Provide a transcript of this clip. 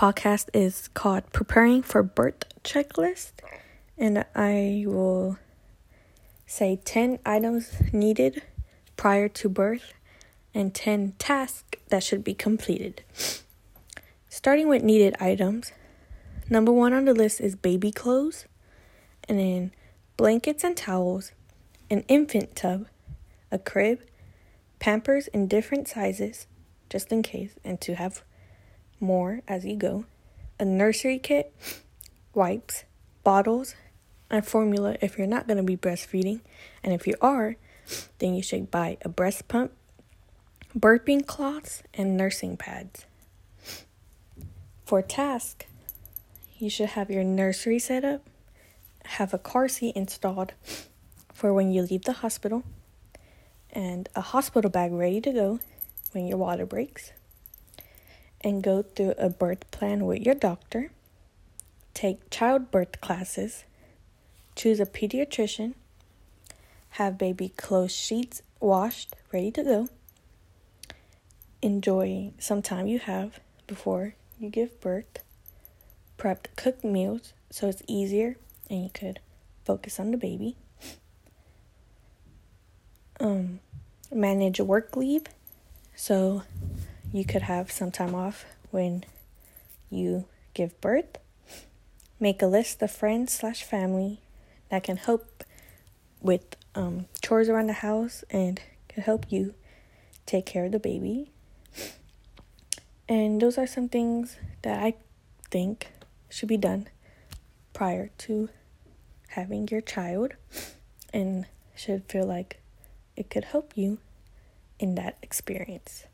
podcast is called Preparing for Birth Checklist, and I will say 10 items needed prior to birth and 10 tasks that should be completed. Starting with needed items, number one on the list is baby clothes, and then blankets and towels, an infant tub, a crib, pampers in different sizes, just in case, and to have more as you go, a nursery kit, wipes, bottles, and formula if you're not going to be breastfeeding. And if you are, then you should buy a breast pump, burping cloths, and nursing pads. For task, you should have your nursery set up, have a car seat installed for when you leave the hospital, and a hospital bag ready to go when your water breaks and go through a birth plan with your doctor, take childbirth classes, choose a pediatrician, have baby clothes sheets washed, ready to go, enjoy some time you have before you give birth, prep cooked meals so it's easier and you could focus on the baby. Um, manage work leave so you could have some time off when you give birth. Make a list of friends slash family that can help with um, chores around the house and can help you take care of the baby. And those are some things that I think should be done prior to having your child and should feel like it could help you in that experience.